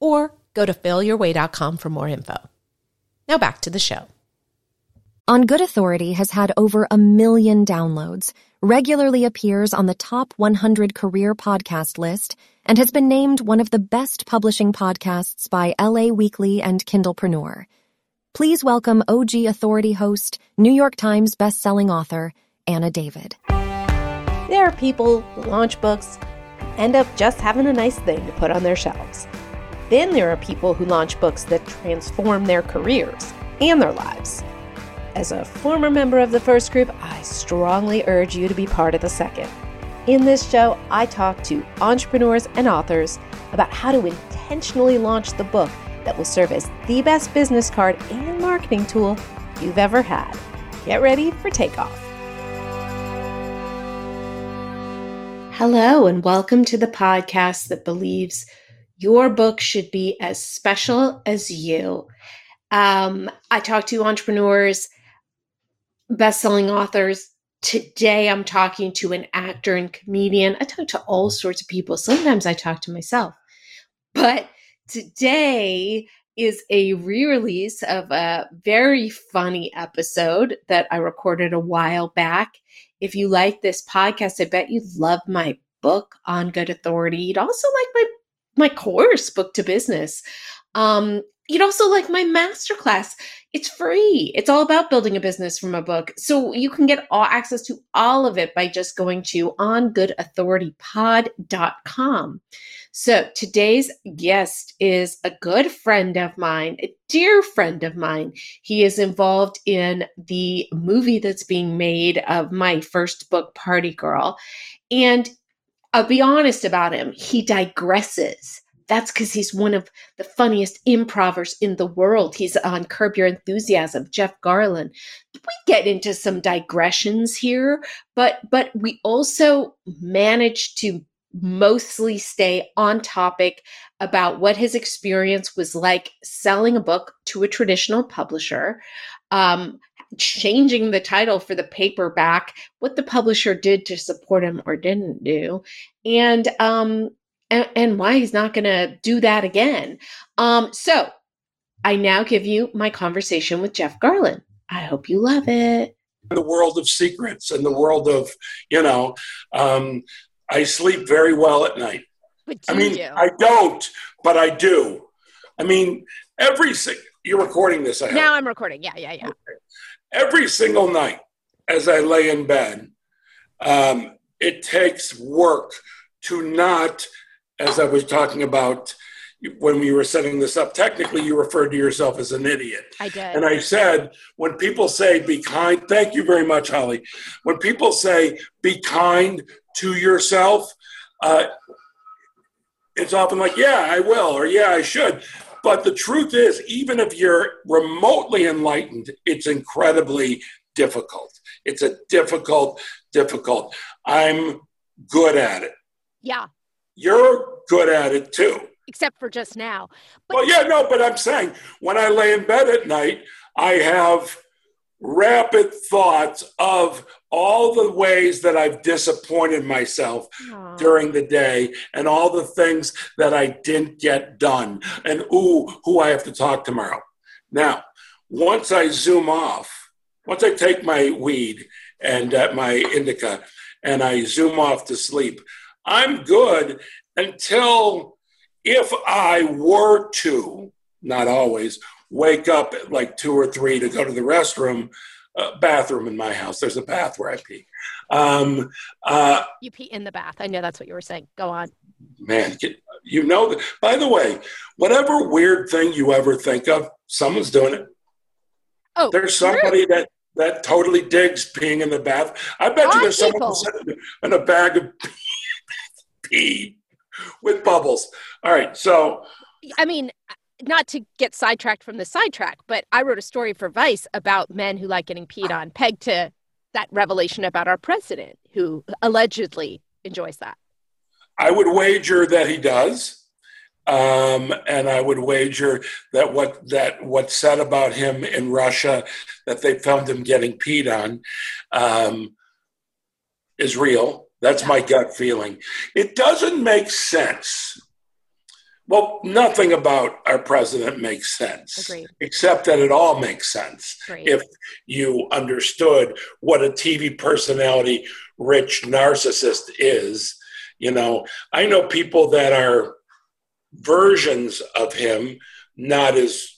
or go to failyourway.com for more info. Now back to the show. On Good Authority has had over a million downloads, regularly appears on the top 100 career podcast list, and has been named one of the best publishing podcasts by LA Weekly and Kindlepreneur. Please welcome OG Authority host, New York Times bestselling author, Anna David. There are people who launch books end up just having a nice thing to put on their shelves. Then there are people who launch books that transform their careers and their lives. As a former member of the first group, I strongly urge you to be part of the second. In this show, I talk to entrepreneurs and authors about how to intentionally launch the book that will serve as the best business card and marketing tool you've ever had. Get ready for takeoff. Hello, and welcome to the podcast that believes your book should be as special as you. Um, I talk to entrepreneurs, best-selling authors. Today, I'm talking to an actor and comedian. I talk to all sorts of people. Sometimes I talk to myself, but today is a re-release of a very funny episode that I recorded a while back if you like this podcast, I bet you'd love my book on good authority. You'd also like my my course, Book to Business. Um, you'd also like my masterclass. It's free. It's all about building a business from a book. So you can get all access to all of it by just going to ongoodauthoritypod.com. So today's guest is a good friend of mine, a dear friend of mine. He is involved in the movie that's being made of my first book, Party Girl. And I'll be honest about him, he digresses. That's because he's one of the funniest improvers in the world. He's on Curb Your Enthusiasm, Jeff Garlin. We get into some digressions here, but but we also manage to mostly stay on topic about what his experience was like selling a book to a traditional publisher, um, changing the title for the paperback, what the publisher did to support him or didn't do, and um, and, and why he's not going to do that again. Um, so I now give you my conversation with Jeff Garlin. I hope you love it. The world of secrets and the world of, you know, um, I sleep very well at night. I mean, you? I don't, but I do. I mean, every single, you're recording this, I hope. Now I'm recording. Yeah, yeah, yeah. Okay. Every single night as I lay in bed, um, it takes work to not, as I was talking about when we were setting this up, technically you referred to yourself as an idiot. I did. And I said, when people say be kind, thank you very much, Holly. When people say be kind to yourself, uh, it's often like, yeah, I will, or yeah, I should. But the truth is, even if you're remotely enlightened, it's incredibly difficult. It's a difficult, difficult. I'm good at it. Yeah. You're good at it too. Except for just now. But- well, yeah, no, but I'm saying when I lay in bed at night, I have rapid thoughts of all the ways that I've disappointed myself Aww. during the day and all the things that I didn't get done and ooh, who I have to talk tomorrow. Now, once I zoom off, once I take my weed and uh, my indica and I zoom off to sleep, I'm good until if I were to, not always, wake up at like two or three to go to the restroom, uh, bathroom in my house. There's a bath where I pee. Um, uh, you pee in the bath. I know that's what you were saying. Go on. Man, you know that. By the way, whatever weird thing you ever think of, someone's doing it. Oh, there's somebody true. that that totally digs peeing in the bath. I bet you there's someone in a bag of pee with bubbles. All right, so I mean, not to get sidetracked from the sidetrack, but I wrote a story for Vice about men who like getting peed on, pegged to that revelation about our president who allegedly enjoys that. I would wager that he does. Um, and I would wager that what that what's said about him in Russia, that they filmed him getting peed on, um, is real. That's my gut feeling. It doesn't make sense. Well, nothing about our president makes sense, Agreed. except that it all makes sense Agreed. if you understood what a TV personality rich narcissist is. You know, I know people that are versions of him, not as.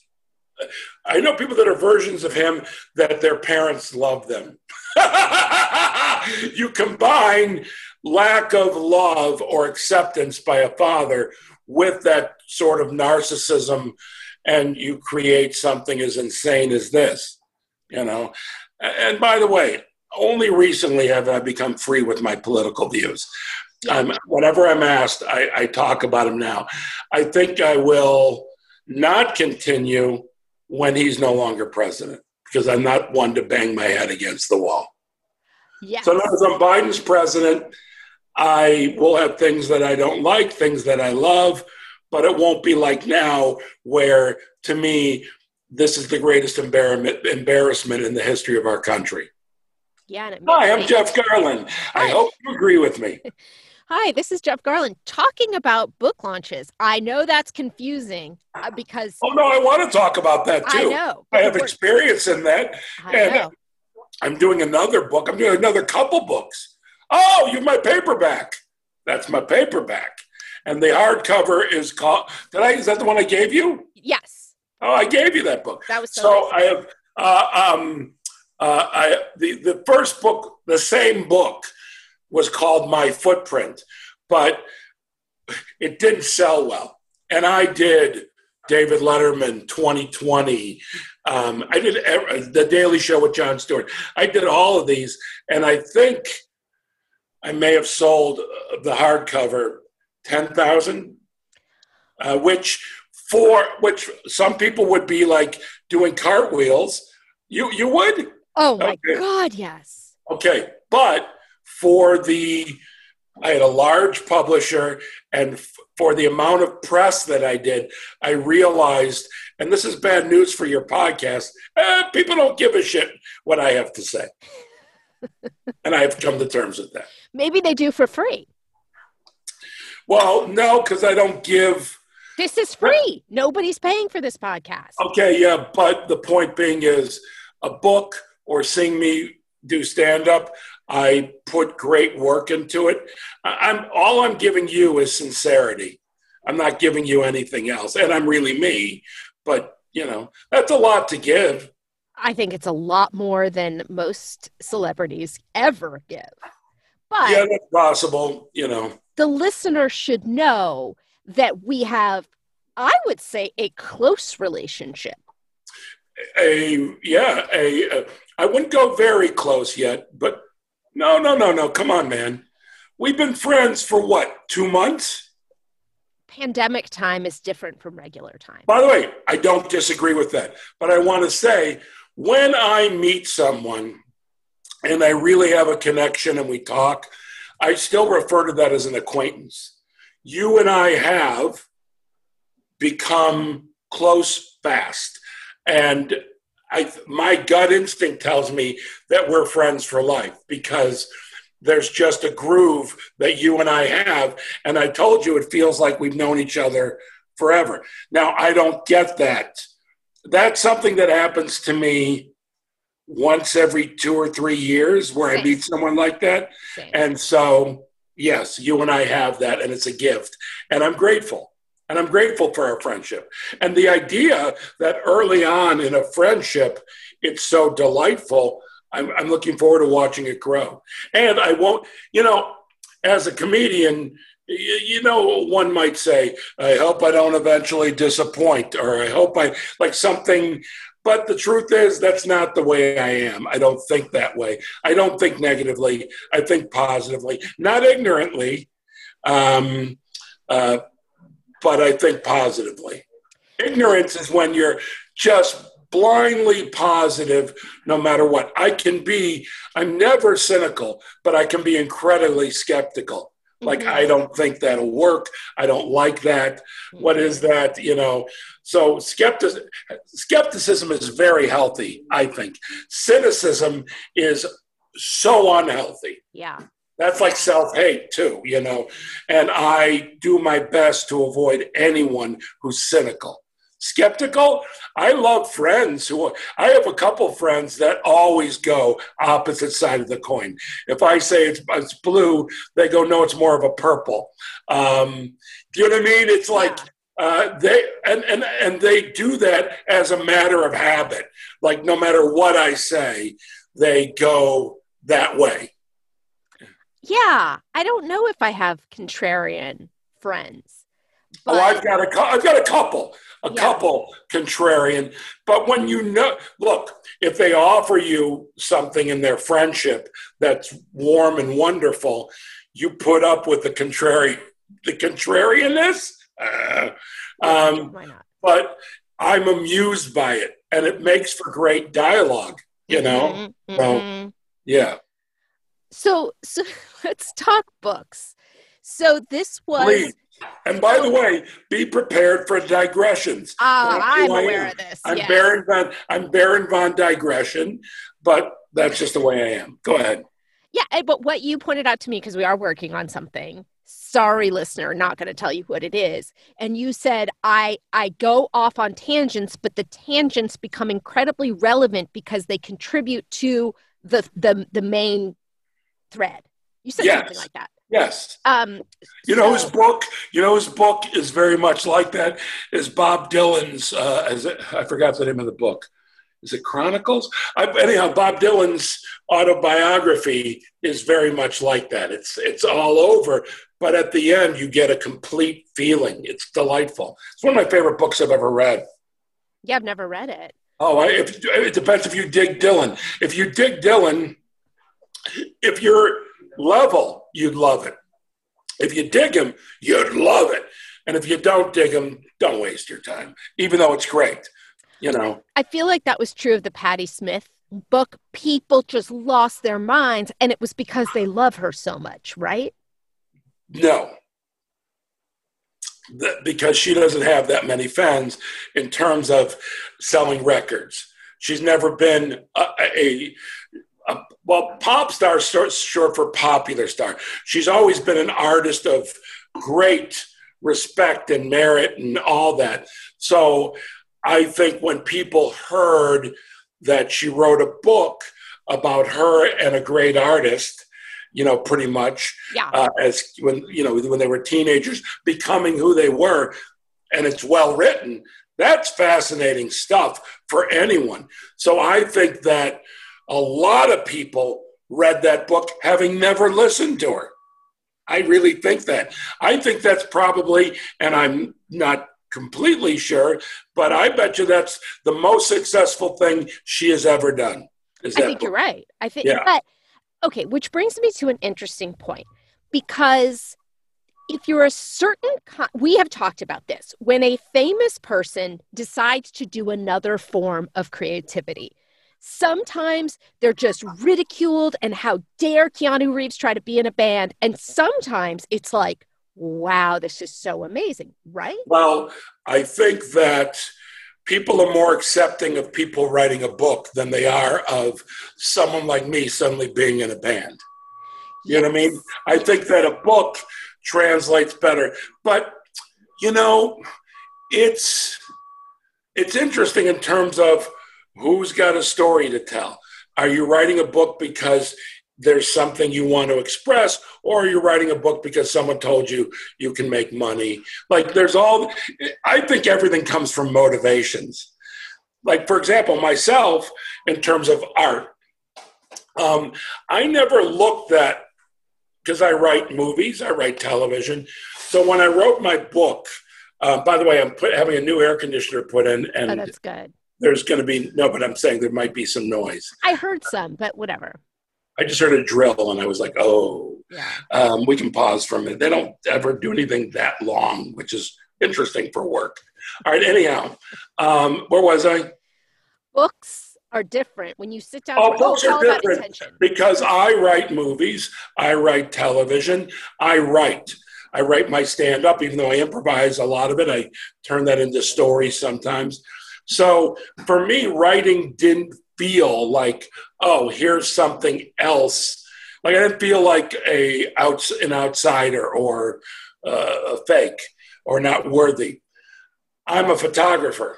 I know people that are versions of him that their parents love them. you combine lack of love or acceptance by a father with that sort of narcissism, and you create something as insane as this, you know. And by the way, only recently have I become free with my political views. I'm, whenever I'm asked, I, I talk about him now. I think I will not continue when he's no longer president because I'm not one to bang my head against the wall. Yes. So, as I'm Biden's president, I will have things that I don't like, things that I love, but it won't be like now, where to me, this is the greatest embarrassment, embarrassment in the history of our country. yeah. and Hi, I'm. Jeff Garlin. I hope you agree with me. Hi, this is Jeff Garlin talking about book launches. I know that's confusing uh, because Oh, no, I want to talk about that too. I know. I have experience in that. I and- know. I'm doing another book. I'm doing another couple books. Oh, you're my paperback. That's my paperback. And the hardcover is called, did I, is that the one I gave you? Yes, Oh, I gave you that book. that was so. So nice. I have, uh, um, uh, I, the, the first book, the same book was called My Footprint, but it didn't sell well. And I did David Letterman 2020. Um, I did the Daily Show with Jon Stewart. I did all of these, and I think I may have sold uh, the hardcover ten thousand, uh, which for which some people would be like doing cartwheels. You you would oh my okay. God, yes. okay, but for the I had a large publisher, and f- for the amount of press that I did, I realized, and this is bad news for your podcast. eh, people don't give a shit what I have to say, and I have come to terms with that. Maybe they do for free. Well, no, because I don't give. This is free. Nobody's paying for this podcast. Okay, yeah, but the point being is a book or seeing me do stand up, I put great work into it. I'm all I'm giving you is sincerity. I'm not giving you anything else, and I'm really me. But you know, that's a lot to give. I think it's a lot more than most celebrities ever give. But Yeah, that's possible. You know, the listener should know that we have, I would say, a close relationship. a yeah, a. Uh, I wouldn't go very close yet, but no, no, no, no. Come on, man. We've been friends for what? Two months. Pandemic time is different from regular time. By the way, I don't disagree with that, but I want to say when I meet someone and I really have a connection and we talk, I still refer to that as an acquaintance. You and I have become close fast. And I, my gut instinct tells me that we're friends for life because there's just a groove that you and I have. And I told you it feels like we've known each other forever. Now, I don't get that. That's something that happens to me once every two or three years where I meet someone like that. Same. And so, yes, you and I have that, and it's a gift. And I'm grateful. And I'm grateful for our friendship. And the idea that early on in a friendship, it's so delightful, I'm, I'm looking forward to watching it grow. And I won't, you know, as a comedian, you know, one might say, I hope I don't eventually disappoint, or I hope I like something. But the truth is, that's not the way I am. I don't think that way. I don't think negatively. I think positively, not ignorantly. Um, uh, but I think positively. Ignorance is when you're just blindly positive no matter what. I can be, I'm never cynical, but I can be incredibly skeptical. Like, mm-hmm. I don't think that'll work. I don't like that. Mm-hmm. What is that? You know, so skeptic, skepticism is very healthy, I think. Cynicism is so unhealthy. Yeah. That's like self hate, too, you know. And I do my best to avoid anyone who's cynical. Skeptical, I love friends who I have a couple friends that always go opposite side of the coin. If I say it's, it's blue, they go, no, it's more of a purple. Um, do you know what I mean? It's like, uh, they and, and and they do that as a matter of habit. Like no matter what I say, they go that way. Yeah, I don't know if I have contrarian friends. But... Oh, I've got a I've got a couple, a yeah. couple contrarian. But when you know, look, if they offer you something in their friendship that's warm and wonderful, you put up with the contrary, the contrarianness. Uh, um, Why not? But I'm amused by it, and it makes for great dialogue. You know, mm-hmm. so mm-hmm. yeah. So, so let's talk books. So this was. Please. And by the way, be prepared for digressions. Ah, I'm aware of this. I'm Baron von I'm Baron von digression, but that's just the way I am. Go ahead. Yeah, but what you pointed out to me because we are working on something. Sorry, listener, not going to tell you what it is. And you said I I go off on tangents, but the tangents become incredibly relevant because they contribute to the the the main thread. You said yes. something like that. Yes. Um, you so, know his book. You know his book is very much like that. Is Bob Dylan's? Uh, is it, I forgot the name of the book. Is it Chronicles? I, anyhow, Bob Dylan's autobiography is very much like that. It's it's all over, but at the end you get a complete feeling. It's delightful. It's one of my favorite books I've ever read. Yeah, I've never read it. Oh, I, if, it depends if you dig Dylan. If you dig Dylan, if you're level, you'd love it. If you dig him, you'd love it. And if you don't dig him, don't waste your time, even though it's great. You know, I feel like that was true of the Patti Smith book. People just lost their minds, and it was because they love her so much, right? No, because she doesn't have that many fans in terms of selling records. She's never been a, a, a well, pop star is short for popular star. She's always been an artist of great respect and merit and all that. So I think when people heard that she wrote a book about her and a great artist, you know, pretty much yeah. uh, as when you know when they were teenagers, becoming who they were, and it's well written. That's fascinating stuff for anyone. So I think that a lot of people read that book having never listened to her. I really think that. I think that's probably, and I'm not completely sure, but I bet you that's the most successful thing she has ever done. I think book. you're right. I think, yeah. but okay, which brings me to an interesting point because if you're a certain, we have talked about this, when a famous person decides to do another form of creativity, Sometimes they're just ridiculed and how dare Keanu Reeves try to be in a band. And sometimes it's like, wow, this is so amazing, right? Well, I think that people are more accepting of people writing a book than they are of someone like me suddenly being in a band. You yes. know what I mean? I think that a book translates better. But you know, it's it's interesting in terms of Who's got a story to tell? Are you writing a book because there's something you want to express, or are you writing a book because someone told you you can make money? Like, there's all, I think everything comes from motivations. Like, for example, myself, in terms of art, um, I never looked at, because I write movies, I write television. So when I wrote my book, uh, by the way, I'm put, having a new air conditioner put in, and oh, that's good there's going to be no, but I'm saying there might be some noise. I heard some, but whatever. I just heard a drill and I was like, oh, yeah. um, we can pause for a minute. They don't ever do anything that long, which is interesting for work. All right, anyhow, um, where was I? Books are different when you sit down. Oh, books are different because I write movies, I write television, I write. I write my stand up, even though I improvise a lot of it. I turn that into stories sometimes. So for me, writing didn't feel like, oh, here's something else. Like I didn't feel like a outs, an outsider or uh, a fake or not worthy. I'm a photographer.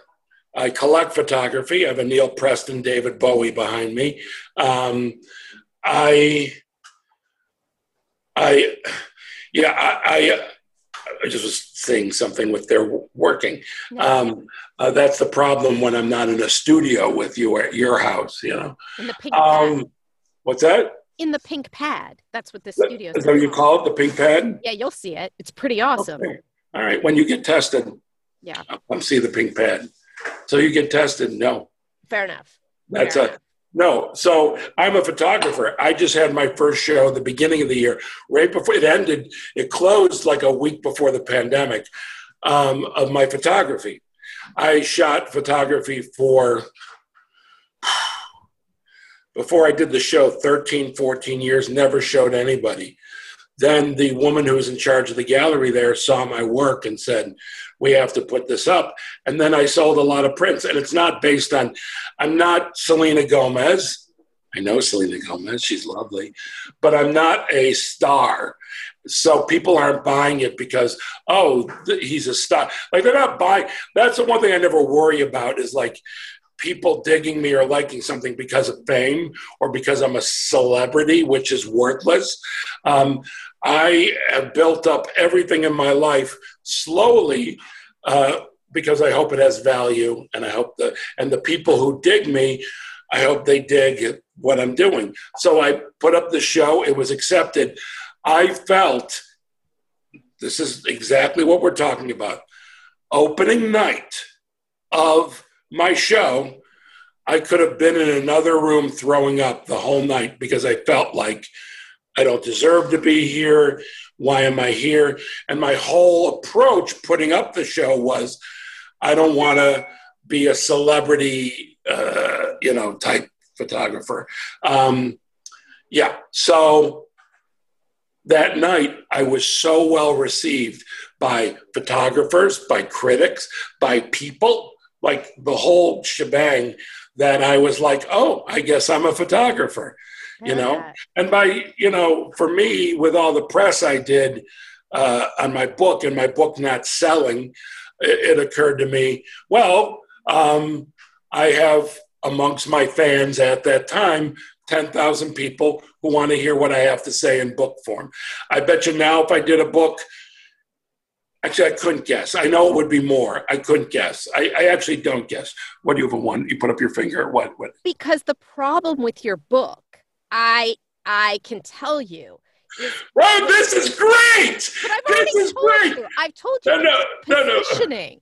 I collect photography. I have a Neil Preston, David Bowie behind me. Um, I, I, yeah, I, I, I just was saying something with their working. Um, uh, that's the problem when I'm not in a studio with you at your house. You know. in the pink pad. Um, what's that? In the pink pad. That's what the studio Is that you call it? The pink pad? Yeah, you'll see it. It's pretty awesome. Okay. All right. When you get tested, Yeah, I'll come see the pink pad. So you get tested? No. fair enough. That's Fair a no. So I'm a photographer. I just had my first show the beginning of the year, right before it ended. It closed like a week before the pandemic um, of my photography. I shot photography for before I did the show 13, 14 years, never showed anybody. Then the woman who was in charge of the gallery there saw my work and said, We have to put this up. And then I sold a lot of prints. And it's not based on, I'm not Selena Gomez. I know Selena Gomez, she's lovely, but I'm not a star. So people aren't buying it because, oh, he's a star. Like they're not buying. That's the one thing I never worry about is like people digging me or liking something because of fame or because I'm a celebrity, which is worthless. Um, I have built up everything in my life slowly uh, because I hope it has value, and I hope the and the people who dig me, I hope they dig what I'm doing. So I put up the show. It was accepted. I felt this is exactly what we're talking about. Opening night of my show, I could have been in another room throwing up the whole night because I felt like I don't deserve to be here. Why am I here? And my whole approach putting up the show was I don't want to be a celebrity, uh, you know, type photographer. Um, yeah. So that night, I was so well received by photographers, by critics, by people, like the whole shebang, that I was like, oh, I guess I'm a photographer, you know? Yeah. And by, you know, for me, with all the press I did uh, on my book and my book not selling, it, it occurred to me, well, um, I have amongst my fans at that time 10,000 people who want to hear what I have to say in book form. I bet you now, if I did a book, actually, I couldn't guess. I know it would be more. I couldn't guess. I, I actually don't guess. What do you have a one? You put up your finger. What? What? Because the problem with your book, I I can tell you, is Oh, this is great. but I've This already told great. you. I've told you No, no, no, no. positioning.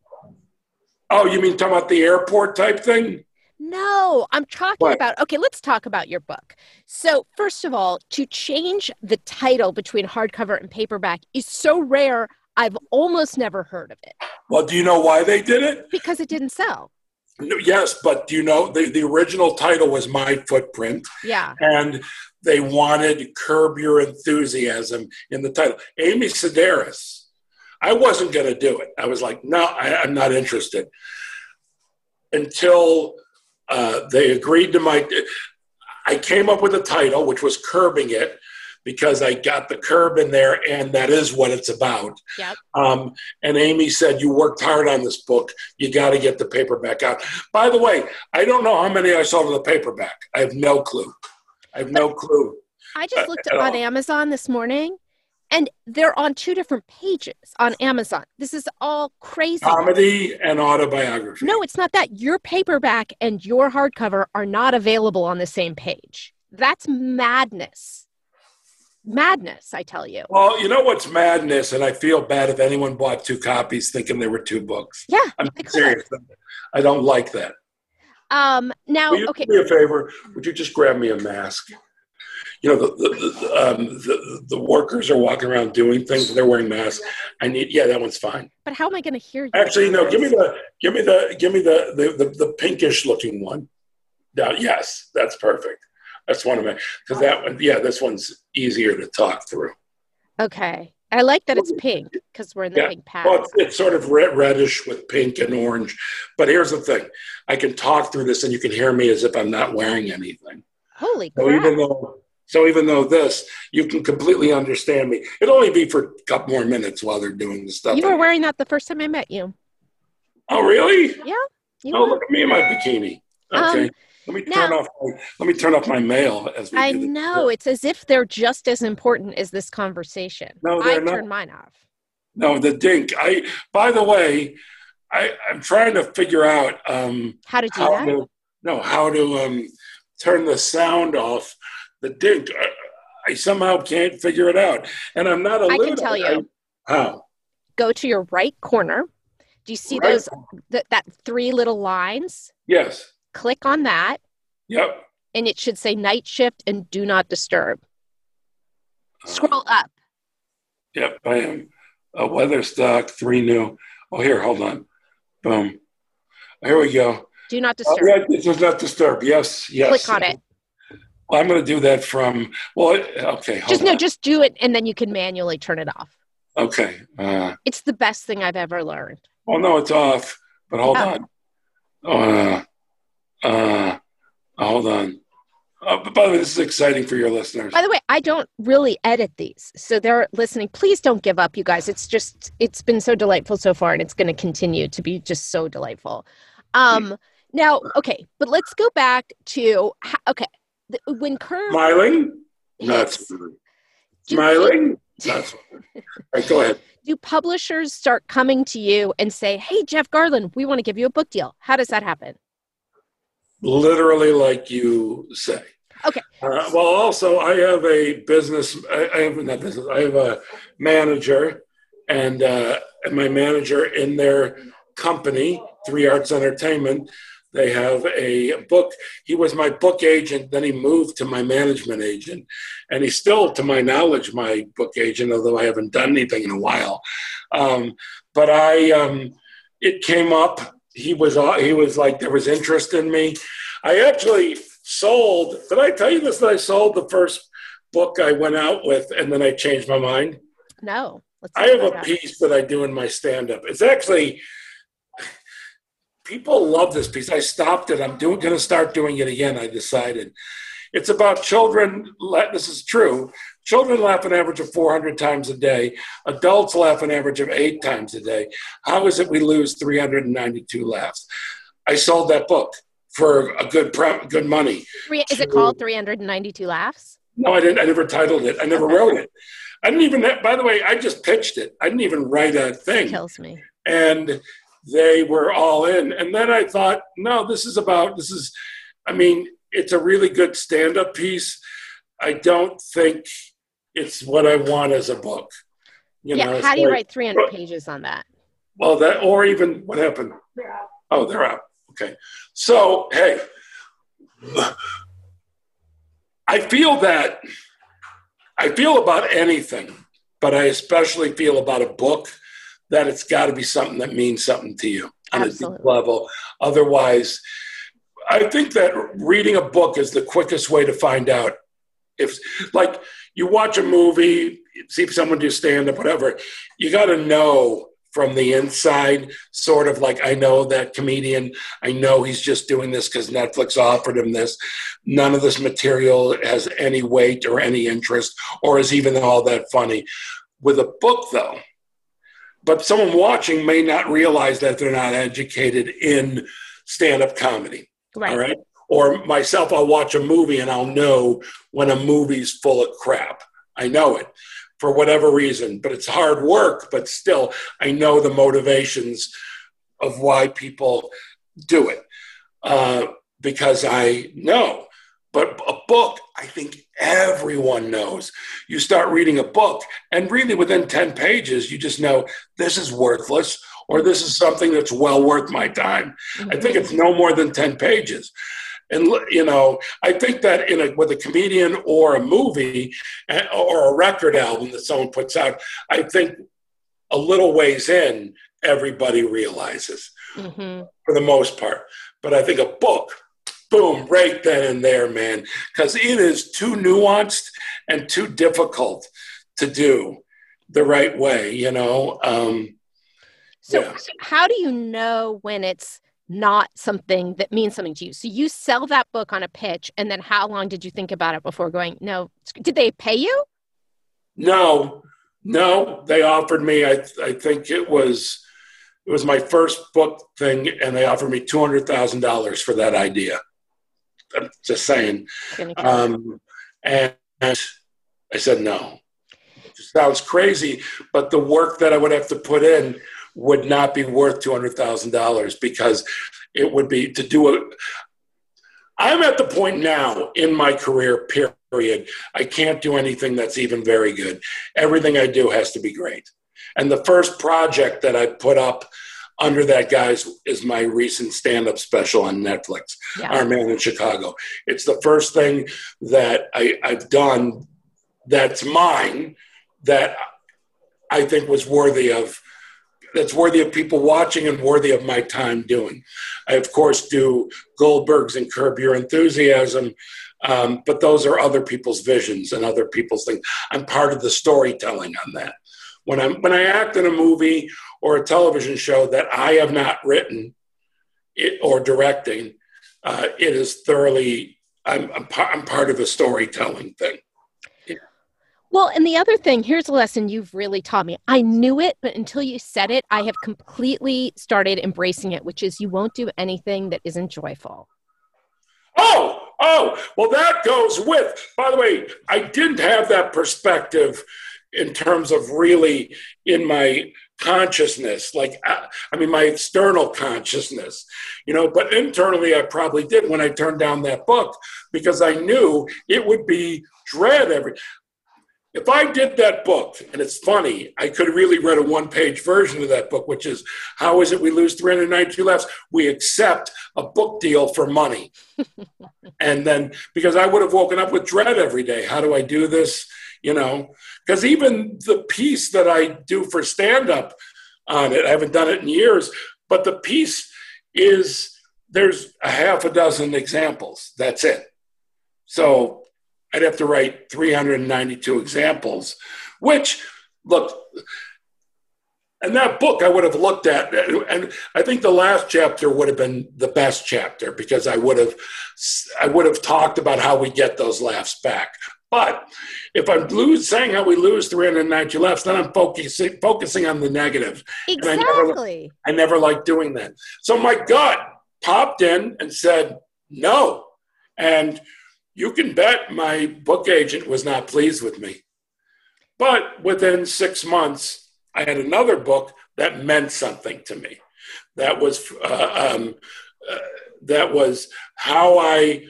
Oh, you mean talking about the airport type thing? No, I'm talking What? about. Okay, let's talk about your book. So, first of all, to change the title between hardcover and paperback is so rare. I've almost never heard of it Well, do you know why they did it? because it didn't sell. Yes, but do you know the, the original title was My Footprint, Yeah. and they wanted Curb Your Enthusiasm in the title. Amy Sedaris. I wasn't going to do it. I was like, no, I, I'm not interested. Until uh, they agreed to my. I came up with a title, which was Curbing It, because I got the curb in there, and that is what it's about. Yep. Um, and Amy said, You worked hard on this book. You got to get the paperback out. By the way, I don't know how many I sold in the paperback. I have no clue. I have no clue. I just looked Uh, on uh, Amazon this morning and they're on two different pages on Amazon. This is all crazy. Comedy and autobiography. No, it's not that. Your paperback and your hardcover are not available on the same page. That's madness. Madness, I tell you. Well, you know what's madness, and I feel bad if anyone bought two copies thinking they were two books. Yeah. I'm serious. I don't like that. Um, now, okay. do me a favor? Would you just grab me a mask? you know, the the, the, um, the, the workers are walking around doing things they're wearing masks. I need, yeah, that one's fine. But how am I going to hear you? Actually, no. Give me the, give me the, give me the the, the, the pinkish looking one. Now, yes, that's perfect. That's one of my because that one, yeah, this one's easier to talk through. Okay. I like that it's pink because we're in the Yeah. pink path. Well, it's, it's sort of red, reddish with pink and orange. But here's the thing: I can talk through this, and you can hear me as if I'm not wearing anything. Holy So crap. even though, so even though this, you can completely understand me. It'll only be for a couple more minutes while they're doing the stuff. You were wearing that the first time I met you. oh, really? You Oh, were. look at me in my bikini. Okay. Um, let me turn now- off. My, let me turn off my mail as we. I know. It's as if they're just as important as this conversation. No, I they're not. turned mine off. No, the dink. I. By the way, I, I'm trying to figure out um, How to do how that? to no how to um, turn the sound off the dink. I, I somehow can't figure it out, and I'm not a. I can tell you. I- how. Go to your right corner. Do you see Right. those th- that three little lines? Yes. Click on that, Yep. and it should say night shift and do not disturb. Uh, Scroll up. Yep, I am. A weather stock, three new. Oh, here, hold on. Boom. Here we go. Do not Oh, disturb. yeah, this does not disturb. Yes, yes. Click on it. I'm going to do that from. Well, it- okay. Hold Just no, just do it, and then you can manually turn it off. Okay. Uh, It's the best thing I've ever learned. Oh, no, it's off. But hold Oh. on. Uh, uh, hold on. Uh, by the way, this is exciting for your listeners. By the way, I don't really edit these. So they're listening. Please don't give up, you guys. It's just, it's been so delightful so far, and it's going to continue to be just so delightful. Um, now, okay, but let's go back to, okay, the, when Curve. Smiling? Not smiling. Not smiling. Right, go ahead. Do publishers start coming to you and say, hey, Jeff Garlin, we want to give you a book deal? How does that happen? Literally like you say. Okay. Uh, well, also, I have a business. I, I have not business. I have a manager, and, uh, and my manager in their company, Three Arts Entertainment, they have a book. He was my book agent. Then he moved to my management agent, and he's still, to my knowledge, my book agent. Although I haven't done anything in a while, um, but I. Um, it came up. He was uh, he was like there was interest in me. I actually sold. Did I tell you this? That I sold the first book I went out with, and then I changed my mind. No. Let's I have a piece that I do in my stand up. It's actually people love this piece. I stopped it. I'm doing going to start doing it again. I decided. It's about children. This is true. Children laugh an average of 400 times a day. Adults laugh an average of eight times a day. How is it we lose 392 laughs? I sold that book for a good pre- good money. Is it called 392 Laughs? No, I didn't. I never titled it. I never Okay. wrote it. I didn't even. By the way, I just pitched it. I didn't even write a thing Kills me. and they were all in. And then I thought, no, this is about this is. I mean, it's a really good stand-up piece. I don't think it's what I want as a book. You yeah. know, How do you like- write 300 pages on that? Well, that or even what happened? Oh, they're out. Okay. So hey, I feel that I feel about anything, but I especially feel about a book that it's got to be something that means something to you on a deep level. Otherwise, I think that reading a book is the quickest way to find out if, like, you watch a movie, see someone do stand up, whatever, you got to know from the inside, sort of like, I know that comedian, I know he's just doing this because Netflix offered him this. None of this material has any weight or any interest or is even all that funny. With a book, though, but someone watching may not realize that they're not educated in stand up comedy. Right. All right. Or myself, I'll watch a movie and I'll know when a movie's full of crap. I know it for whatever reason, but it's hard work. But still, I know the motivations of why people do it uh, because I know. But a book, I think everyone knows. You start reading a book, and really within 10 pages, you just know this is worthless or this is something that's well worth my time. I think it's no more than 10 pages. And you know, I think that in a with a comedian or a movie eh, or a record album that someone puts out, I think a little ways in, everybody realizes mm-hmm. for the most part. But I think a book, boom, right then and there, man, because it is too nuanced and too difficult to do the right way, you know. Um, so, yeah. how do you know when it's not something that means something to you. So you sell that book on a pitch, and then how long did you think about it before going? No, did they pay you? No, no. They offered me. I I think it was it was my first book thing, and they offered me two hundred thousand dollars for that idea. I'm just saying. Um, and I said no. It sounds crazy, but the work that I would have to put in would not be worth $200,000 because it would be to do a. I'm at the point now in my career, period. I can't do anything that's even very good. Everything I do has to be great. And the first project that I put up under that guys is my recent stand-up special on Netflix, yeah. Our Man in Chicago. It's the first thing that I, I've done that's mine that I think was worthy of that's worthy of people watching and worthy of my time doing. I, of course, do Goldbergs and Curb Your Enthusiasm, um, but those are other people's visions and other people's things. I'm part of the storytelling on that. When I'm when I act in a movie or a television show that I have not written it, or directing, uh, it is thoroughly. I'm, I'm, I'm part of a storytelling thing. Well, and the other thing, here's a lesson you've really taught me. I knew it, but until you said it, I have completely started embracing it, which is you won't do anything that isn't joyful. Oh, oh, well, that goes with, by the way, I didn't have that perspective in terms of really in my consciousness like uh, i mean my external consciousness you know but internally i probably did when i turned down that book because i knew it would be dread every if I did that book, and it's funny, I could have really read a one page version of that book, which is How is it we lose 392 laughs? We accept a book deal for money. and then, because I would have woken up with dread every day. How do I do this? You know, because even the piece that I do for stand up on it, I haven't done it in years, but the piece is there's a half a dozen examples. That's it. So I'd have to write 392 examples, which, look, and that book I would have looked at, and I think the last chapter would have been the best chapter because I would have, I would have talked about how we get those laughs back. But if I'm lose, saying how we lose 390 laughs, then I'm focusing focusing on the negative. Exactly. I never, I never like doing that. So my gut popped in and said no, and you can bet my book agent was not pleased with me. But within six months, I had another book that meant something to me. That was uh, um, uh, that was how I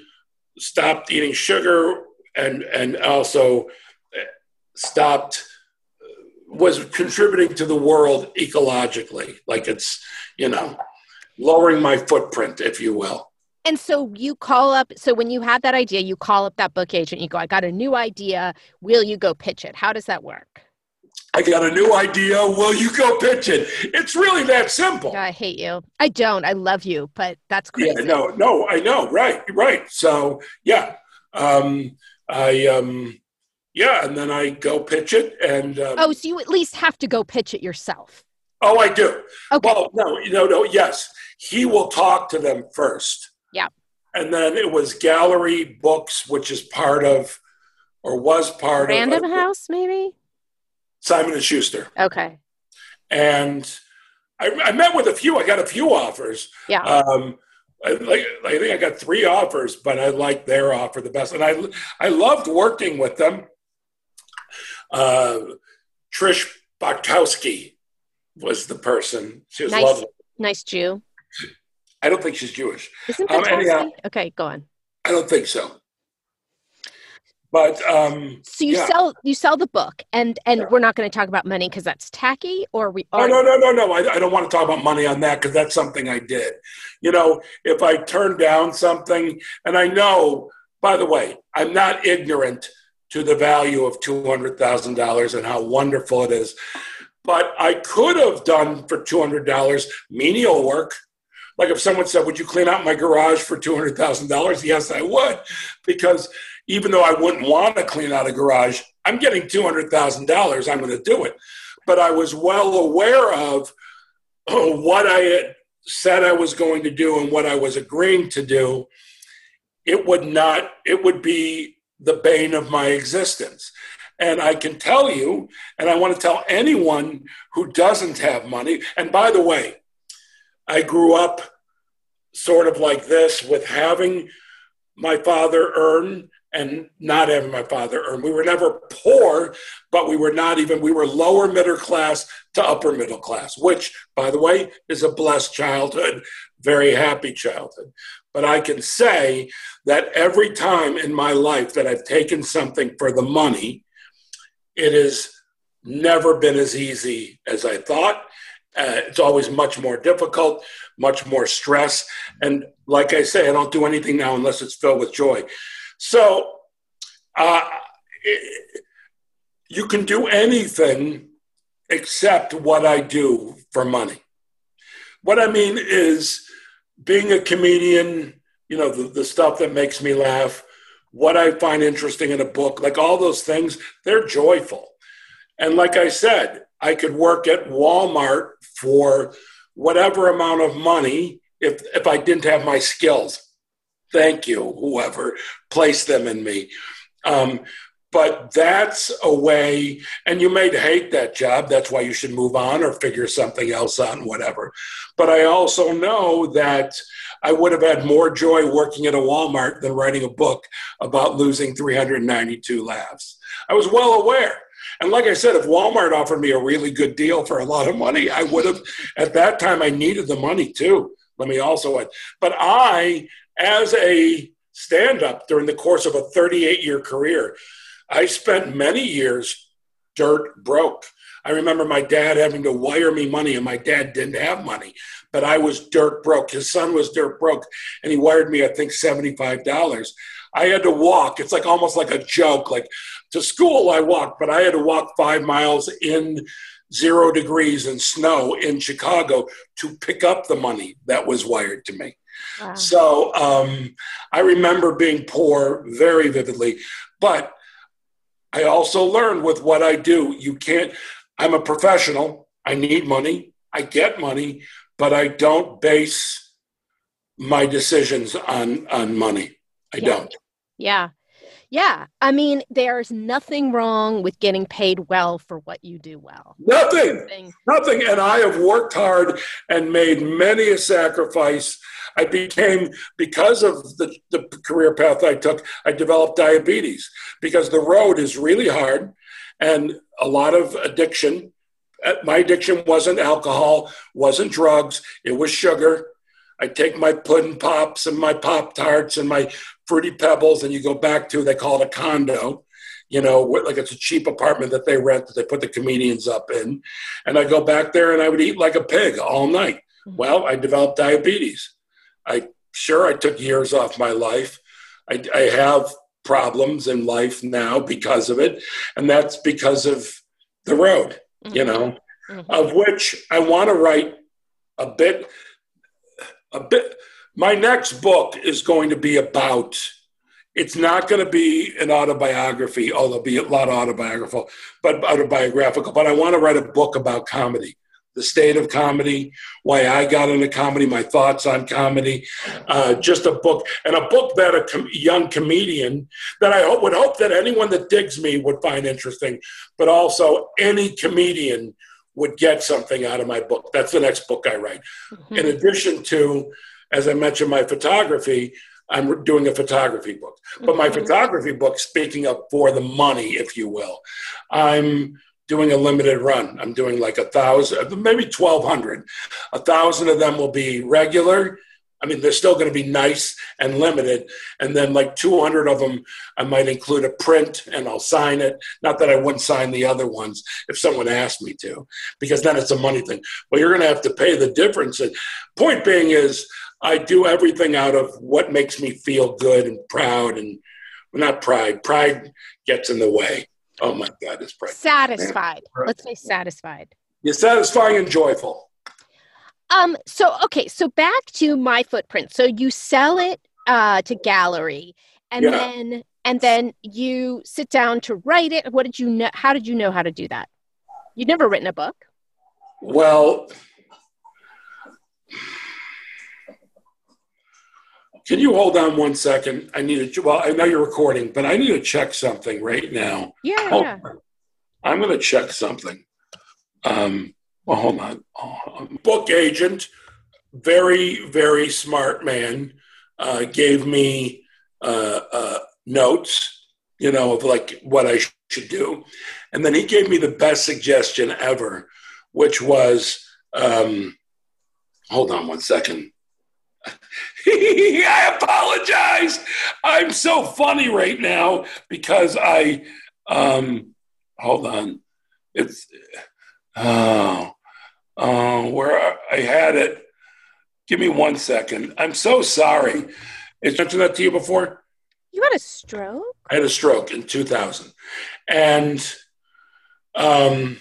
stopped eating sugar and and also uh, stopped uh, was contributing to the world ecologically, like it's you know lowering my footprint, if you will. And so you call up, so when you had that idea, you call up that book agent, you go, I got a new idea. Will you go pitch it? How does that work? I got a new idea. Will you go pitch it? It's really that simple. I hate you. I don't. I love you, but that's crazy. Yeah, no, no, I know. Right, right. So, yeah. Um, I, um, yeah, and then I go pitch it. And um, oh, so you at least have to go pitch it yourself. Oh, I do. Okay. Well, no, no, no. Yes, he will talk to them first. Yeah. And then it was Gallery Books, which is part of, or was part Random of Random House, maybe. Simon and Schuster. Okay. And I, I, met with a few. I got a few offers. Yeah. Um, I, like, I think I got three offers, but I liked their offer the best, and I I loved working with them. Uh, Trish Boczkowski was the person. She was nice, lovely. Nice Jew. I don't think she's Jewish. Isn't um, anyhow, okay, go on. I don't think so. But um, so you yeah. sell you sell the book, and and we're not going to talk about money because that's tacky, or we. Are no no no no! I, I don't want to talk about money on that because that's something I did. You know, if I turn down something, and I know, by the way, I'm not ignorant to the value of two hundred thousand dollars and how wonderful it is, but I could have done for two hundred dollars menial work. Like if someone said, "Would you clean out my garage for two hundred thousand dollars?" Yes, I would, because even though I wouldn't want to clean out a garage, I'm getting $200,000. I'm going to do it. But I was well aware of uh, what I had said I was going to do and what I was agreeing to do. It would not, it would be the bane of my existence. And I can tell you, and I want to tell anyone who doesn't have money, and by the way, I grew up sort of like this with having my father earn and not having my father earn. We were never poor, but we were not even, we were lower middle class to upper middle class, which, by the way, is a blessed childhood, very happy childhood. But I can say that every time in my life that I've taken something for the money, it has never been as easy as I thought. Uh, it's always much more difficult, much more stress. And like I say, I don't do anything now unless it's filled with joy. So uh, it, you can do anything except what I do for money. What I mean is being a comedian, you know, the, the stuff that makes me laugh, what I find interesting in a book, like all those things, they're joyful. And like I said, I could work at Walmart for whatever amount of money if, if I didn't have my skills. Thank you, whoever placed them in me. Um, but that's a way, and you may hate that job. That's why you should move on or figure something else out, whatever. But I also know that I would have had more joy working at a Walmart than writing a book about losing 392 laughs. I was well aware. And like I said, if Walmart offered me a really good deal for a lot of money, I would have. At that time, I needed the money too. Let me also add. But I as a stand up during the course of a 38 year career, I spent many years dirt broke. I remember my dad having to wire me money, and my dad didn't have money, but I was dirt broke. His son was dirt broke, and he wired me, I think, $75. I had to walk. It's like almost like a joke. Like to school, I walked, but I had to walk five miles in zero degrees and snow in Chicago to pick up the money that was wired to me. So um, I remember being poor very vividly, but I also learned with what I do, you can't, I'm a professional. I need money. I get money, but I don't base my decisions on, on money. I yeah. don't. Yeah. Yeah. I mean, there's nothing wrong with getting paid well for what you do well. Nothing. Nothing. Nothing. And I have worked hard and made many a sacrifice I became, because of the, the career path I took, I developed diabetes because the road is really hard and a lot of addiction. Uh, my addiction wasn't alcohol, wasn't drugs, it was sugar. I take my pudding pops and my pop tarts and my fruity pebbles, and you go back to they call it a condo, you know, like it's a cheap apartment that they rent that they put the comedians up in, and I go back there and I would eat like a pig all night. Mm-hmm. Well, I developed diabetes. I sure I took years off my life. I, I have problems in life now because of it, and that's because of the road. Mm-hmm. You know, mm-hmm. of which I want to write a bit. A bit. My next book is going to be about. It's not going to be an autobiography, although be a lot of autobiographical, but autobiographical. But I want to write a book about comedy the state of comedy, why I got into comedy, my thoughts on comedy, uh, just a book, and a book that a com- young comedian that I hope, would hope that anyone that digs me would find interesting, but also any comedian would get something out of my book. That's the next book I write. Mm-hmm. In addition to, as I mentioned, my photography. I'm doing a photography book, but my mm-hmm. photography book, speaking of for the money, if you will, I'm doing a limited run. I'm doing like a thousand, maybe 1,200. A thousand of them will be regular I mean, they're still going to be nice and limited. And then, like 200 of them, I might include a print and I'll sign it. Not that I wouldn't sign the other ones if someone asked me to, because then it's a money thing. But you're going to have to pay the difference. And point being is, I do everything out of what makes me feel good and proud and not pride. Pride gets in the way. Oh my God, it's pride. Satisfied. Let's say satisfied. You're satisfying and joyful. Um, so okay, so back to my footprint. So you sell it uh to gallery and Yeah. then and then you sit down to write it. What did you know how did you know how to do that? You'd never written a book? Well, can you hold on one second? I need to, well, I know you're recording, but I need to check something right now. Yeah, Hold yeah. on. I'm going to check something. Um, well, hold on. Oh, book agent, very, very smart man, uh, gave me uh, uh, notes, you know, of like what I sh- should do. And then he gave me the best suggestion ever, which was um, hold on one second. I apologize. I'm so funny right now because I um hold on. It's oh oh where I had it. Give me one second. I'm so sorry. It's mentioned that to you before. You had a stroke? I had a stroke in 2000, and um,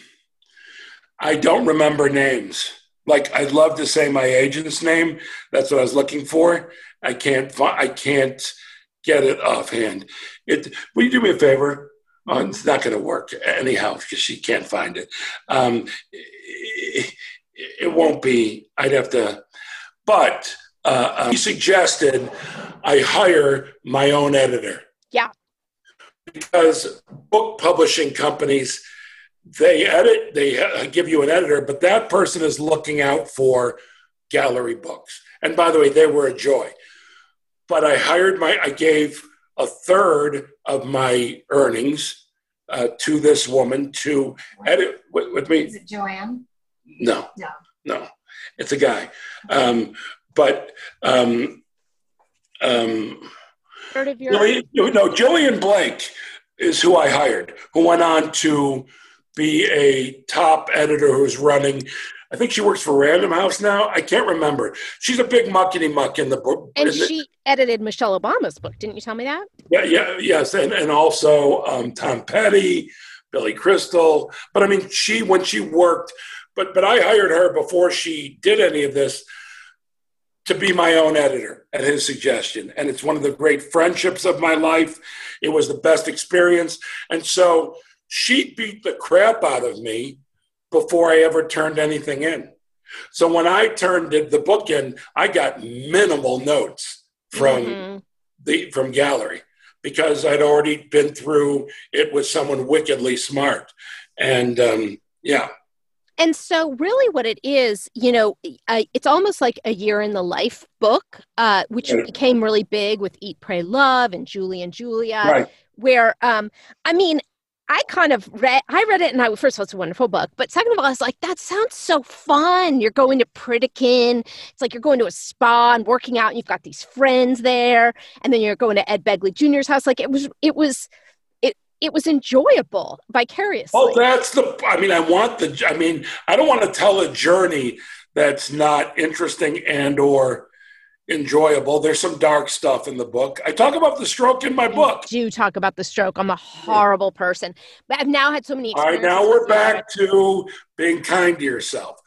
I don't remember names. Like I'd love to say my agent's name. That's what I was looking for. I can't. I can't get it offhand. It. Will you do me a favor? Oh, it's not going to work anyhow because she can't find it. Um, it. It won't be. I'd have to. But uh, uh, he suggested I hire my own editor Yeah. because book publishing companies they edit they uh, give you an editor but that person is looking out for gallery books and by the way they were a joy but i hired my i gave a third of my earnings uh, to this woman to edit with, with me Is it Joanne? no, No. no, it's a guy. Um, but um, um, Heard of your Gillian, no, Gillian Blake is who I hired, who went on to be a top editor who's running. I think she works for Random House now. I can't remember. She's a big muckety muck in the book. and the- she edited Michelle Obama's book. Didn't you tell me that? yeah, yeah, yes, and and also um, Tom Petty, Billy Crystal. But I mean, she when she worked, but but I hired her before she did any of this to be my own editor at his suggestion, and it's one of the great friendships of my life. It was the best experience, and so she beat the crap out of me before I ever turned anything in. So when I turned the book in, I got minimal notes from Mhm. the from gallery because I'd already been through it with someone wickedly smart, and um, yeah, And so, really, what it is, you know, uh, it's almost like a year in the life book, uh, which Right. became really big with Eat, Pray, Love and Julie and Julia. right. Where, um, I mean, I kind of read, I read it, and I first of all, it's a wonderful book, but second of all, I was like, that sounds so fun. You're going to Pritikin. It's like you're going to a spa and working out, and you've got these friends there, and then you're going to Ed Begley Jr.'s house. Like it was, it was, it it was enjoyable vicariously. Well, that's the. I mean, I want the. I mean, I don't want to tell a journey that's not interesting and or enjoyable. There's some dark stuff in the book. I talk about the stroke in my book. do talk about the stroke. I'm a horrible person, but I've now had so many. All right, now we're back to being kind to yourself.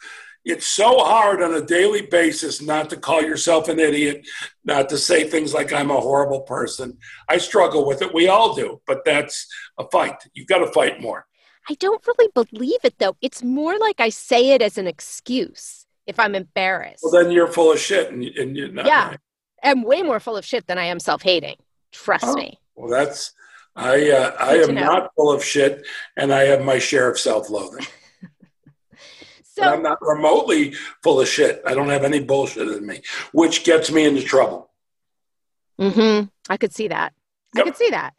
It's so hard on a daily basis not to call yourself an idiot, not to say things like I'm a horrible person. I struggle with it. We all do, but that's a fight. You've got to fight more. I don't really believe it though. It's more like I say it as an excuse if I'm embarrassed. Well, then you're full of shit, and, and you're not. Yeah. I'm way more full of shit than I am self-hating. Trust Oh. me. Well, that's I. Uh, I am know. not full of shit, and I have my share of self-loathing. but I'm not remotely full of shit. I don't have any bullshit in me, which gets me into trouble. Mhm. I could see that. I could see that.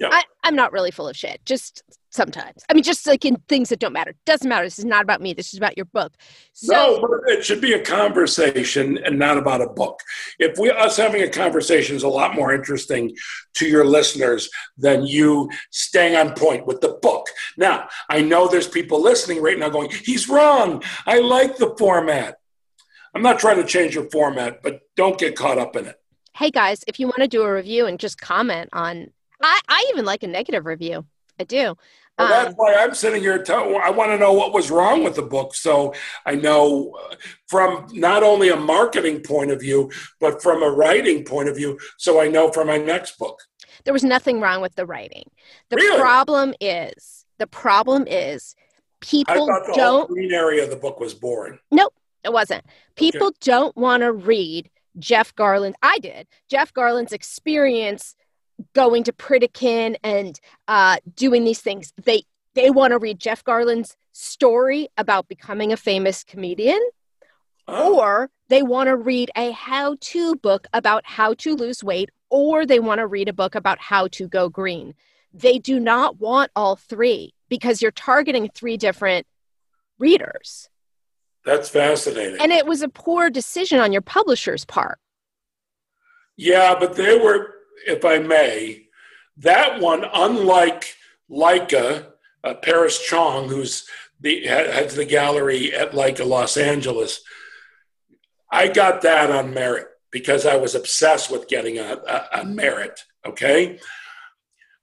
Yeah. I, I'm not really full of shit. Just sometimes. I mean, just like in things that don't matter. Doesn't matter. This is not about me. This is about your book. So, no, but it should be a conversation and not about a book. If we us having a conversation is a lot more interesting to your listeners than you staying on point with the book. Now, I know there's people listening right now going, "He's wrong. I like the format." I'm not trying to change your format, but don't get caught up in it. hey guys, if you want to do a review and just comment on, I, I even like a negative review. I do. Well, that's Um, why I'm sitting here. I want to know what was wrong with the book, so I know uh, from not only a marketing point of view, but from a writing point of view, so I know for my next book. there was nothing wrong with the writing. The Really? problem is, the problem is, I people thought the don't. green area of the book was boring. Nope, it wasn't. People don't want to read Jeff Garlin. I did. Jeff Garlin's experience going to Pritikin and uh, doing these things. They they want to read Jeff Garlin's story about becoming a famous comedian, Oh, or they want to read a how-to book about how to lose weight, or they want to read a book about how to go green. They do not want all three because you're targeting three different readers. that's fascinating. And it was a poor decision on your publisher's part. yeah, but they were, if I may, that one, unlike Leica, uh, Paris Chong, who's the heads the gallery at Leica Los Angeles, I got that on merit because I was obsessed with getting a, merit. Okay.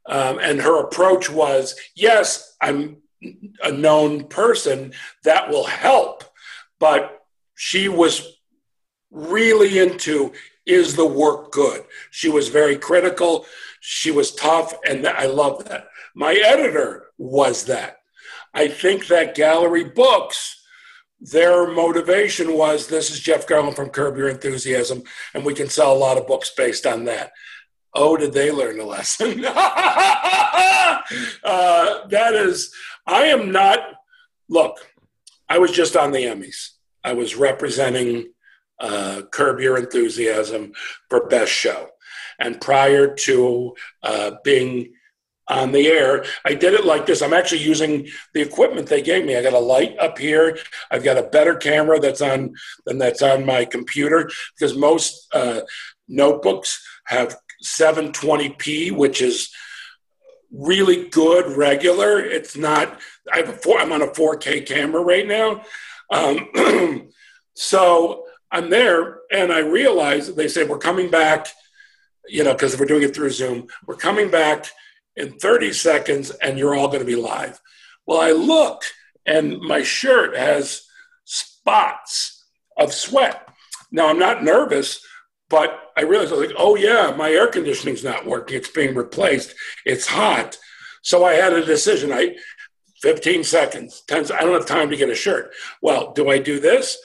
Um, and her approach was yes, I'm a known person that will help, but she was really into is the work good? She was very critical. She was tough, and I love that. My editor was that. I think that gallery books, their motivation was this is Jeff Garlin from Curb Your Enthusiasm, and we can sell a lot of books based on that. Oh, did they learn a lesson? uh, that is, I am not, look, I was just on the Emmys. I was representing uh, Curb Your Enthusiasm for Best Show. And prior to uh, being on the air, I did it like this. I'm actually using the equipment they gave me. I got a light up here. I've got a better camera that's on than that's on my computer because most uh, notebooks have 720p, which is really good regular. It's not. I have a four. I'm on a 4K camera right now. Um, so I'm there, and I realize they say we're coming back. You know, because we're doing it through Zoom. We're coming back in 30 seconds, and you're all going to be live. Well, I look, and my shirt has spots of sweat. Now I'm not nervous, but I realized I was like, oh yeah, my air conditioning's not working. It's being replaced. It's hot. So I had a decision. I 15 seconds, 10 I don't have time to get a shirt. Well, do I do this?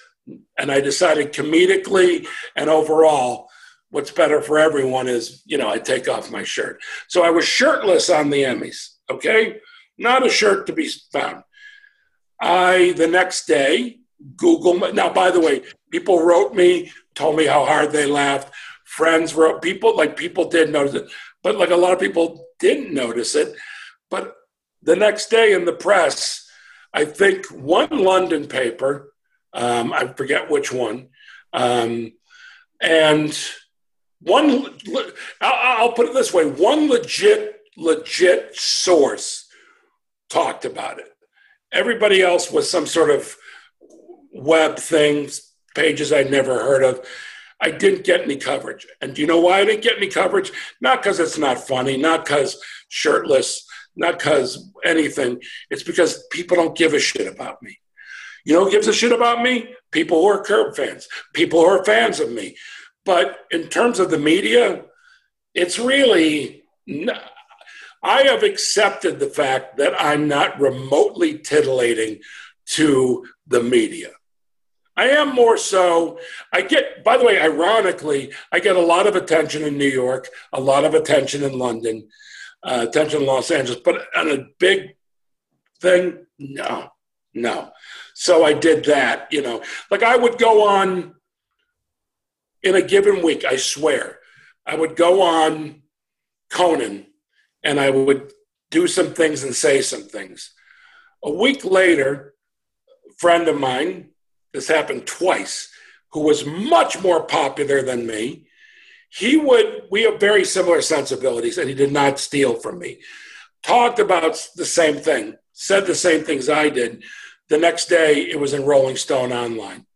And I decided comedically and overall, what's better for everyone is, you know, I take off my shirt. So I was shirtless on the Emmys, okay? Not a shirt to be found. I, the next day, Google, now, by the way, people wrote me, told me how hard they laughed. Friends wrote, people, like people did notice it, but like a lot of people didn't notice it. But the next day in the press, I think one London paper, um, I forget which one, um, and one, I'll, put it this way one legit, legit source talked about it. Everybody else was some sort of web things, pages I'd never heard of. I didn't get any coverage. And do you know why I didn't get any coverage? Not because it's not funny, not because shirtless, not because anything. It's because people don't give a shit about me. You know who gives a shit about me? People who are Curb fans, people who are fans of me. But in terms of the media, it's really, I have accepted the fact that I'm not remotely titillating to the media. I am more so. I get, by the way, ironically, I get a lot of attention in New York, a lot of attention in London, uh, attention in Los Angeles, but on a big thing, no, no. So I did that, you know. Like I would go on in a given week, I swear, I would go on Conan and I would do some things and say some things. A week later, a friend of mine, this happened twice, who was much more popular than me, he would, we have very similar sensibilities, and he did not steal from me. Talked about the same thing, said the same things I did. The next day, it was in Rolling Stone Online.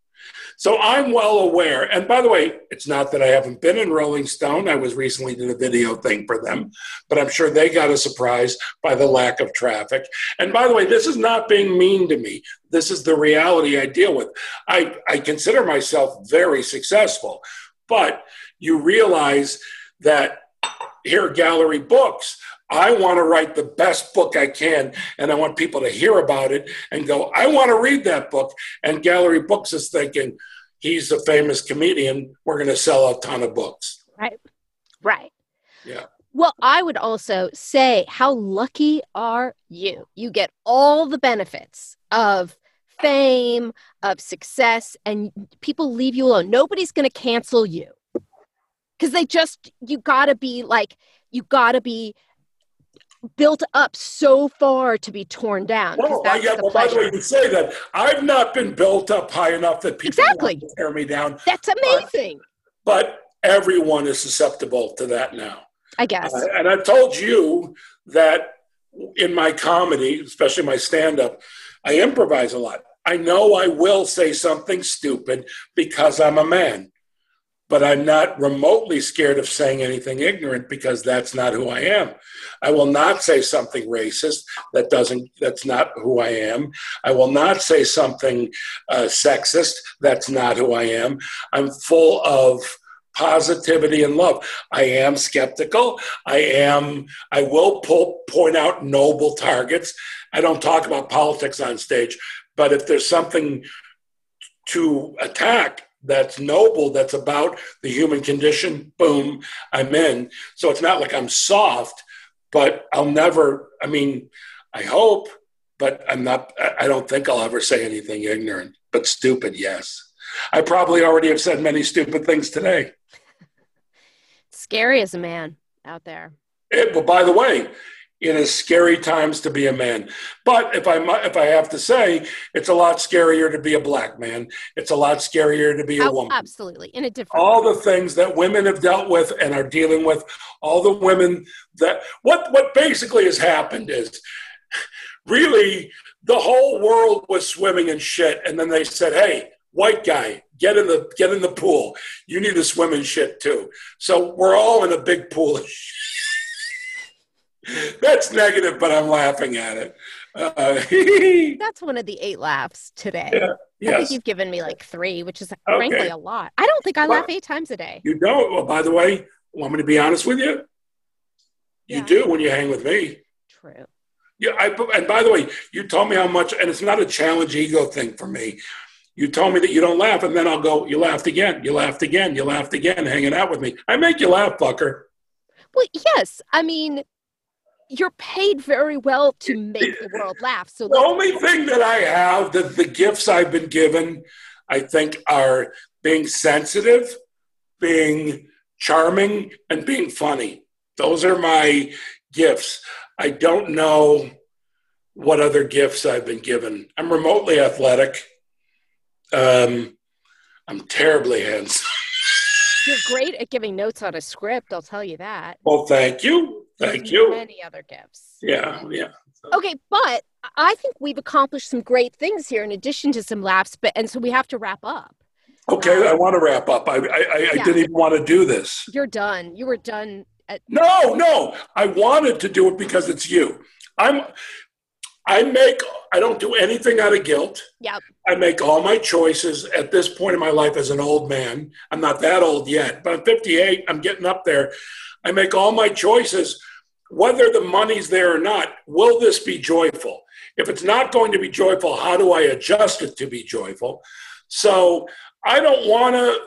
So I'm well aware. And by the way, it's not that I haven't been in Rolling Stone. I was recently did a video thing for them, but I'm sure they got a surprise by the lack of traffic. And by the way, this is not being mean to me. This is the reality I deal with. I, I consider myself very successful, but you realize that here, gallery books, I want to write the best book I can, and I want people to hear about it and go, I want to read that book. And Gallery Books is thinking, he's a famous comedian. We're going to sell a ton of books. Right. Right. Yeah. Well, I would also say, how lucky are you? You get all the benefits of fame, of success, and people leave you alone. Nobody's going to cancel you because they just, you got to be like, you got to be built up so far to be torn down. Well, I, yeah, well by the way, you say that I've not been built up high enough that people exactly tear me down. That's amazing. But, but, everyone is susceptible to that now. I guess. Uh, and I've told you that in my comedy, especially my stand-up, I improvise a lot. I know I will say something stupid because I'm a man but I'm not remotely scared of saying anything ignorant because that's not who I am. I will not say something racist that doesn't that's not who I am. I will not say something uh, sexist that's not who I am. I'm full of positivity and love. I am skeptical. I am I will pull, point out noble targets. I don't talk about politics on stage, but if there's something to attack, that's noble, that's about the human condition, boom, I'm in. So it's not like I'm soft, but I'll never, I mean, I hope, but I'm not, I don't think I'll ever say anything ignorant, but stupid, yes. I probably already have said many stupid things today. Scary as a man out there. It, but by the way, it is scary times to be a man. But if I if I have to say, it's a lot scarier to be a black man. It's a lot scarier to be a oh, woman. Absolutely, in a different. All way. the things that women have dealt with and are dealing with, all the women that what what basically has happened is, really, the whole world was swimming in shit, and then they said, "Hey, white guy, get in the get in the pool. You need to swim in shit too." So we're all in a big pool of shit. That's negative, but I'm laughing at it. Uh, That's one of the eight laughs today. Yeah, yes. I think you've given me like three, which is okay. frankly a lot. I don't think I well, laugh eight times a day. You don't? Well, by the way, want me to be honest with you? You yeah. do when you hang with me. True. Yeah, I, and by the way, you told me how much, and it's not a challenge ego thing for me. You told me that you don't laugh, and then I'll go, you laughed again, you laughed again, you laughed again, hanging out with me. I make you laugh, fucker. Well, yes. I mean, you're paid very well to make the world laugh. So the only thing that I have, that the gifts I've been given, I think are being sensitive, being charming, and being funny. Those are my gifts. I don't know what other gifts I've been given. I'm remotely athletic. Um, I'm terribly handsome. You're great at giving notes on a script, I'll tell you that. Well, thank you. Thank you. Many other gifts. Yeah, yeah. Okay, but I think we've accomplished some great things here in addition to some laughs, but and so we have to wrap up. Okay, um, I want to wrap up. I I, I yeah. didn't even want to do this. You're done. You were done. At- no, no. I wanted to do it because it's you. I'm I make I don't do anything out of guilt. Yep. I make all my choices at this point in my life as an old man. I'm not that old yet, but I'm 58. I'm getting up there. I make all my choices whether the money's there or not. Will this be joyful? If it's not going to be joyful, how do I adjust it to be joyful? So I don't want to.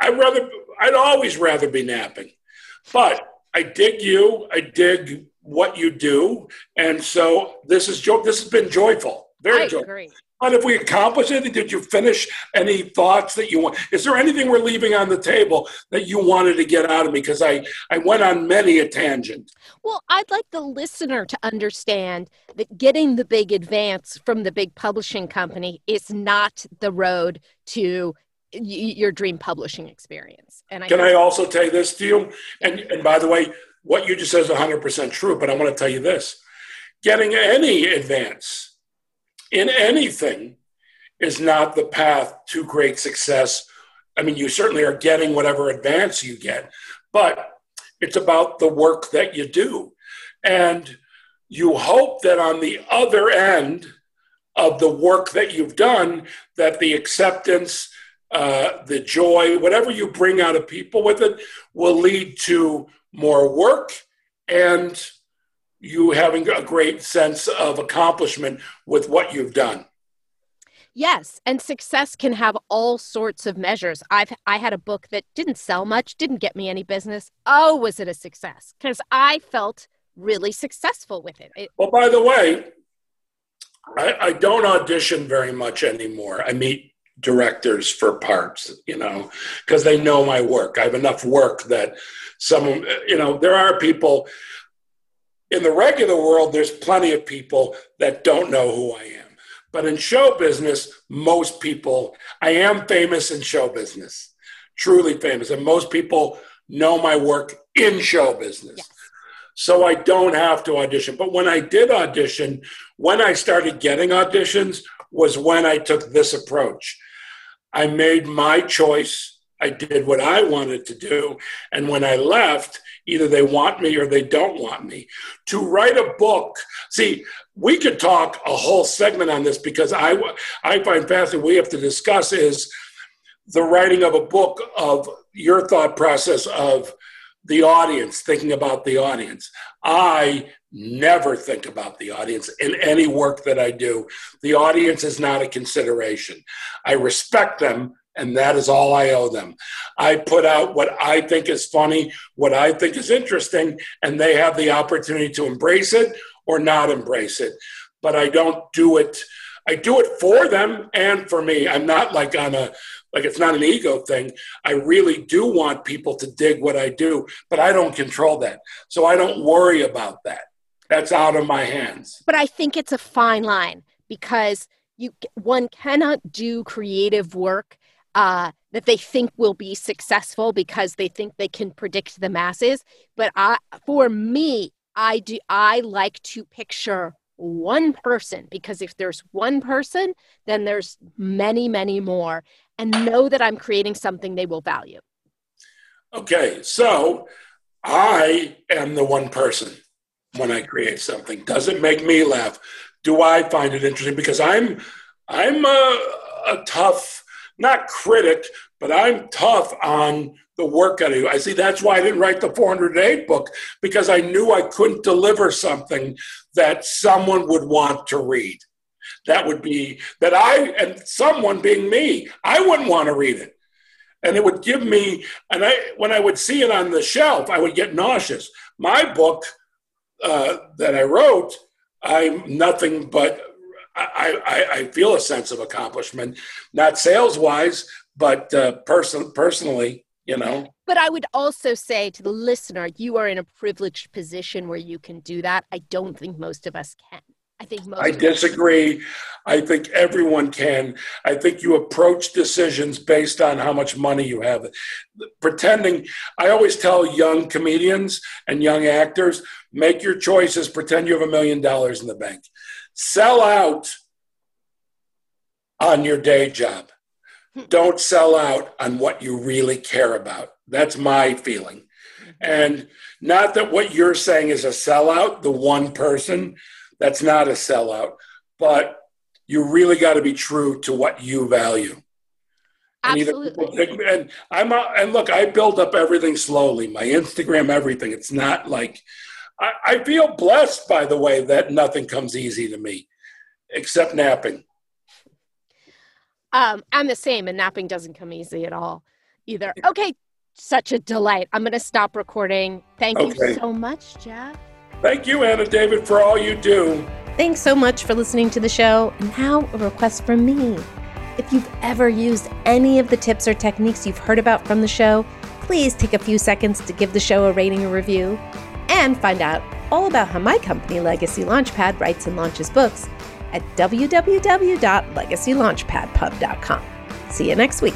I'd rather. I'd always rather be napping, but I dig you. I dig what you do, and so this is jo- this has been joyful. Very I enjoyable. agree. But if we accomplish anything, did you finish any thoughts that you want? Is there anything we're leaving on the table that you wanted to get out of me? Because I, I went on many a tangent. Well, I'd like the listener to understand that getting the big advance from the big publishing company is not the road to y- your dream publishing experience. And I Can I also tell you this to you? And, and by the way, what you just said is 100% true, but I want to tell you this. Getting any advance in anything is not the path to great success. I mean, you certainly are getting whatever advance you get, but it's about the work that you do. And you hope that on the other end of the work that you've done, that the acceptance, uh, the joy, whatever you bring out of people with it, will lead to more work and you having a great sense of accomplishment with what you've done. Yes, and success can have all sorts of measures. I've I had a book that didn't sell much, didn't get me any business. Oh, was it a success? Because I felt really successful with it. it Well, by the way, I, I don't audition very much anymore. I meet directors for parts, you know, because they know my work. I have enough work that some, you know, there are people in the regular world, there's plenty of people that don't know who I am. But in show business, most people, I am famous in show business, truly famous. And most people know my work in show business. Yes. So I don't have to audition. But when I did audition, when I started getting auditions, was when I took this approach. I made my choice. I did what I wanted to do. And when I left, either they want me or they don't want me. To write a book, see, we could talk a whole segment on this because I, I find fascinating, we have to discuss is the writing of a book of your thought process of the audience, thinking about the audience. I never think about the audience in any work that I do. The audience is not a consideration. I respect them, and that is all I owe them. I put out what I think is funny, what I think is interesting, and they have the opportunity to embrace it or not embrace it. But I don't do it. I do it for them and for me. I'm not like on a like it's not an ego thing. I really do want people to dig what I do, but I don't control that. So I don't worry about that. That's out of my hands. but I think it's a fine line because you one cannot do creative work uh, that they think will be successful because they think they can predict the masses. But I, for me, I do I like to picture one person because if there's one person, then there's many, many more, and know that I'm creating something they will value. Okay, so I am the one person when I create something. Does it make me laugh? Do I find it interesting? Because I'm I'm a, a tough, not critic, but I'm tough on the work I do. I see that's why I didn't write the 408 book because I knew I couldn't deliver something that someone would want to read. That would be that I and someone being me, I wouldn't want to read it. And it would give me, and I when I would see it on the shelf, I would get nauseous. My book uh, that I wrote, I'm nothing but I, I, I feel a sense of accomplishment, not sales wise, but uh, person personally, you know. But I would also say to the listener, you are in a privileged position where you can do that. I don't think most of us can. I think most I disagree. I think everyone can. I think you approach decisions based on how much money you have. Pretending, I always tell young comedians and young actors make your choices, pretend you have a million dollars in the bank. Sell out on your day job. Hmm. Don't sell out on what you really care about. That's my feeling. Mm-hmm. And not that what you're saying is a sellout, the one person, that's not a sellout, but you really got to be true to what you value. And either Absolutely. people and I'm a- and look, I build up everything slowly. My Instagram, everything. It's not like I, I feel blessed, by the way, that nothing comes easy to me except napping. Um, I'm the same, and napping doesn't come easy at all either. Okay, such a delight. I'm going to stop recording. Thank okay. you so much, Jeff. Thank you, Anna David, for all you do. Thanks so much for listening to the show. And now, a request from me. If you've ever used any of the tips or techniques you've heard about from the show, please take a few seconds to give the show a rating or review and find out all about how my company, Legacy Launchpad, writes and launches books at www.legacylaunchpadpub.com. See you next week.